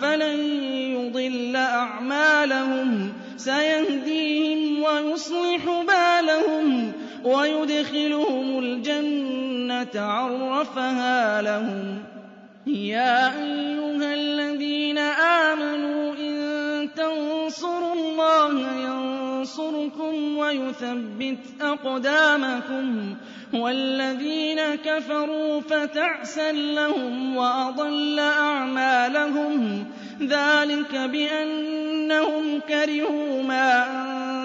فلن يضل أعمالهم سيهديهم ويصلح بالهم ويدخلهم الجنة عرفها لهم يا أيها الذين آمنوا إن تنصروا الله ينصركم ويثبت أقدامكم وَالَّذِينَ كَفَرُوا فَتَعْسًا لَّهُمْ وَأَضَلَّ أَعْمَالَهُمْ ذَٰلِكَ بِأَنَّهُمْ كَرِهُوا مَا أَنزَلَ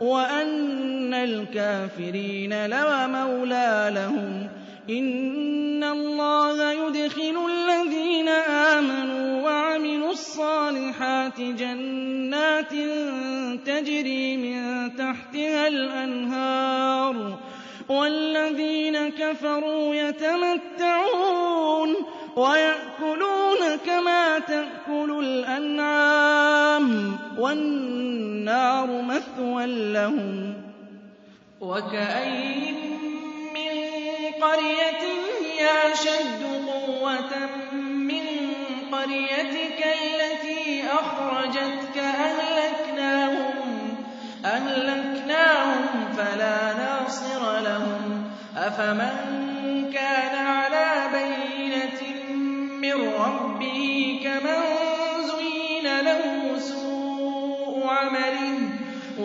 وَأَنَّ الْكَافِرِينَ لَا مَوْلَىٰ لَهُمْ إِنَّ اللَّهَ يُدْخِلُ الَّذِينَ آمَنُوا وَعَمِلُوا الصَّالِحَاتِ جَنَّاتٍ تَجْرِي مِن تَحْتِهَا الْأَنْهَارُ وَالَّذِينَ كَفَرُوا يَتَمَتَّعُونَ وَيَأْكُلُونَ كَمَا تَأْكُلُ الْأَنْعَامُ وَالنَّارُ مَثْوًى لَّهُمْ وَكَأَيِّن قَرْيَةٍ هِيَ أَشَدُّ قُوَّةً مِّن قَرْيَتِكَ الَّتِي أَخْرَجَتْكَ أَهْلَكْنَاهُمْ فَلَا نَاصِرَ لَهُمْ أَفَمَن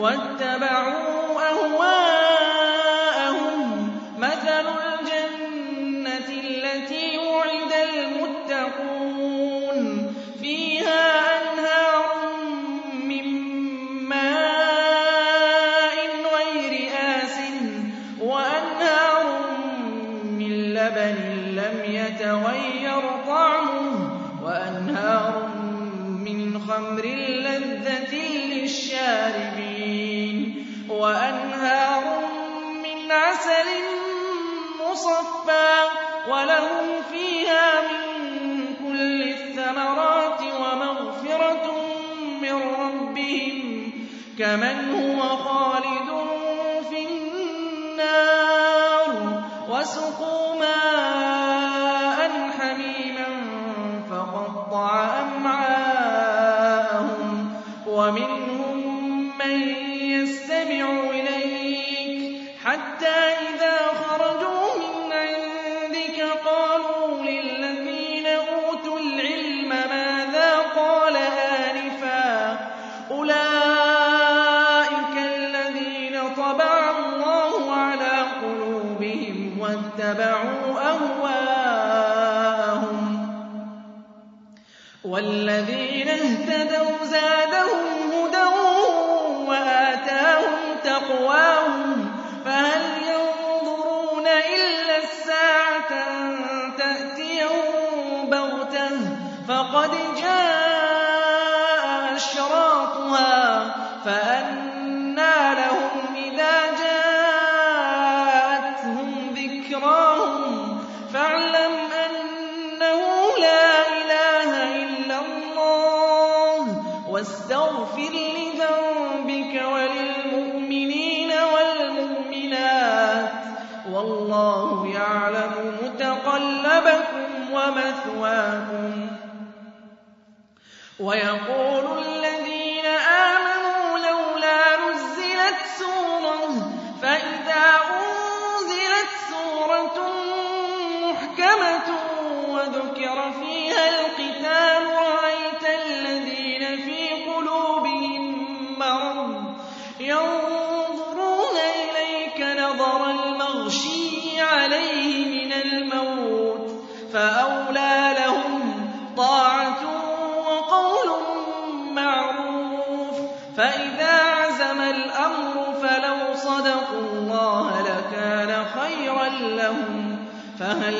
وَاتَّبَعُوا أَهْوَاءَهُم مِّنْ عَسَلٍ مُّصَفًّى وَلَهُمْ فِيهَا مِن كُلِّ الثَّمَرَاتِ وَمَغْفِرَةٌ مِّن رَّبِّهِمْ كَمَنْ هُوَ خَالِدٌ فِي النَّارِ وَسُقُوا وَالَّذِينَ اهْتَدَوْا وَاسْتَغْفِرْ لِذَنبِكَ وَلِلْمُؤْمِنِينَ وَالْمُؤْمِنَاتِ ۗ وَاللَّهُ يَعْلَمُ مُتَقَلَّبَكُمْ وَمَثْوَاكُمْ ۖ. وَيَقُولُ الَّذِينَ آمَنُوا لَوْلَا نُزِّلَتْ سُورَةٌ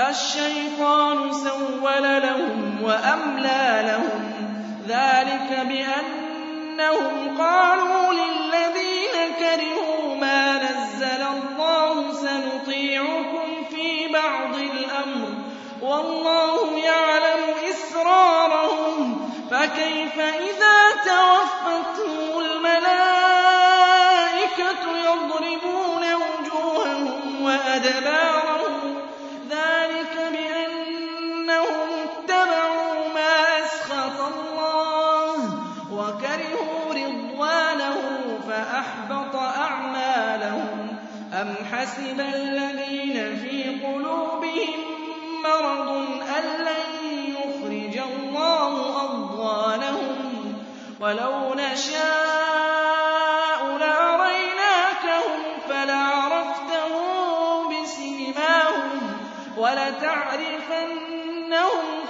الشَّيْطَانُ سَوَّلَ لَهُمْ وَأَمْلَىٰ لَهُمْ ۚ. ذَٰلِكَ بِأَنَّهُمْ قَالُوا لِلَّذِينَ كَرِهُوا مَا نَزَّلَ اللَّهُ سَنُطِيعُكُمْ فِي بَعْضِ الْأَمْرِ ۖ. وَاللَّهُ يَعْلَمُ إِسْرَارَهُمْ. فَكَيْفَ إِذَا أَمْ حَسِبَ الَّذِينَ فِي قُلُوبِهِم مَّرَضٌ أَن لَّن يُخْرِجَ اللَّهُ أَضْغَانَهُمْ وَلَوْ نَشَاءُ لَأَرَيْنَاكَهُمْ فَلَعَرَفْتَهُم بِسِيمَاهُمْ وَلَتَعْرِفَنَّهُمْ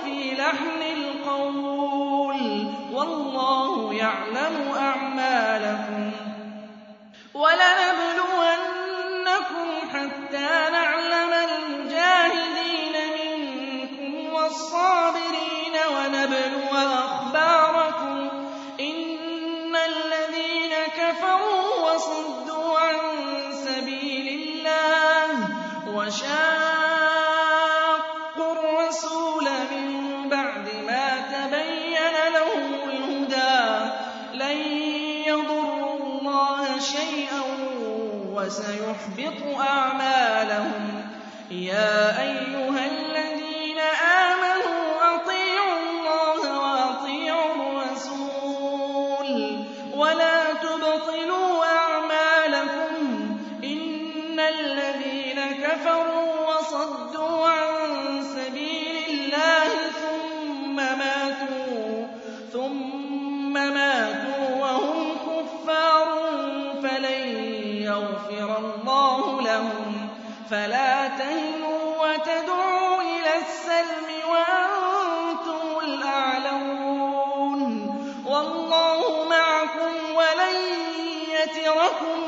فِي لَحْنِ الْقَوْلِ ۚ وَاللَّهُ يَعْلَمُ أَعْمَالَكُمْ ۚ حَتَّىٰ نَعْلَمَ الْمُجَاهِدِينَ مِنكُمْ وَالصَّابِرِينَ وَنَبْلُوَ أَخْبَارَكُمْ ۚ. إِنَّ الَّذِينَ كَفَرُوا وَصَدُّوا عَن سَبِيلِ اللَّهِ وَشَاقُّوا الرَّسُولَ مِن بَعْدِ مَا تَبَيَّنَ لَهُمُ الْهُدَىٰ لَن يَضُرُّوا اللَّهَ شَيْئًا وَسَيُحْبِطُ أَعْمَالَهُمْ. يَا أَيُّهَا الَّذِينَ آمَنُوا أَطِيعُوا اللَّهَ وَأَطِيعُوا الرَّسُولَ وَلَا تُبْطِلُوا أَعْمَالَكُمْ ۚ. إِنَّ الَّذِينَ كَفَرُوا وَصَدُّوا عَن فَلَا تَهِنُوا وَتَدْعُوا إِلَى السَّلْمِ وَأَنتُمُ الْأَعْلَوُونَ وَاللَّهُ مَعَكُمْ وَلَن يَتِرَكُمْ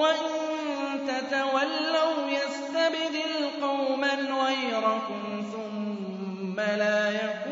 وَإِن تَتَوَلَّوْا يَسْتَبْدِلْ قَوْمًا غَيْرَكُمْ ثُمَّ لَا يَكُونُوا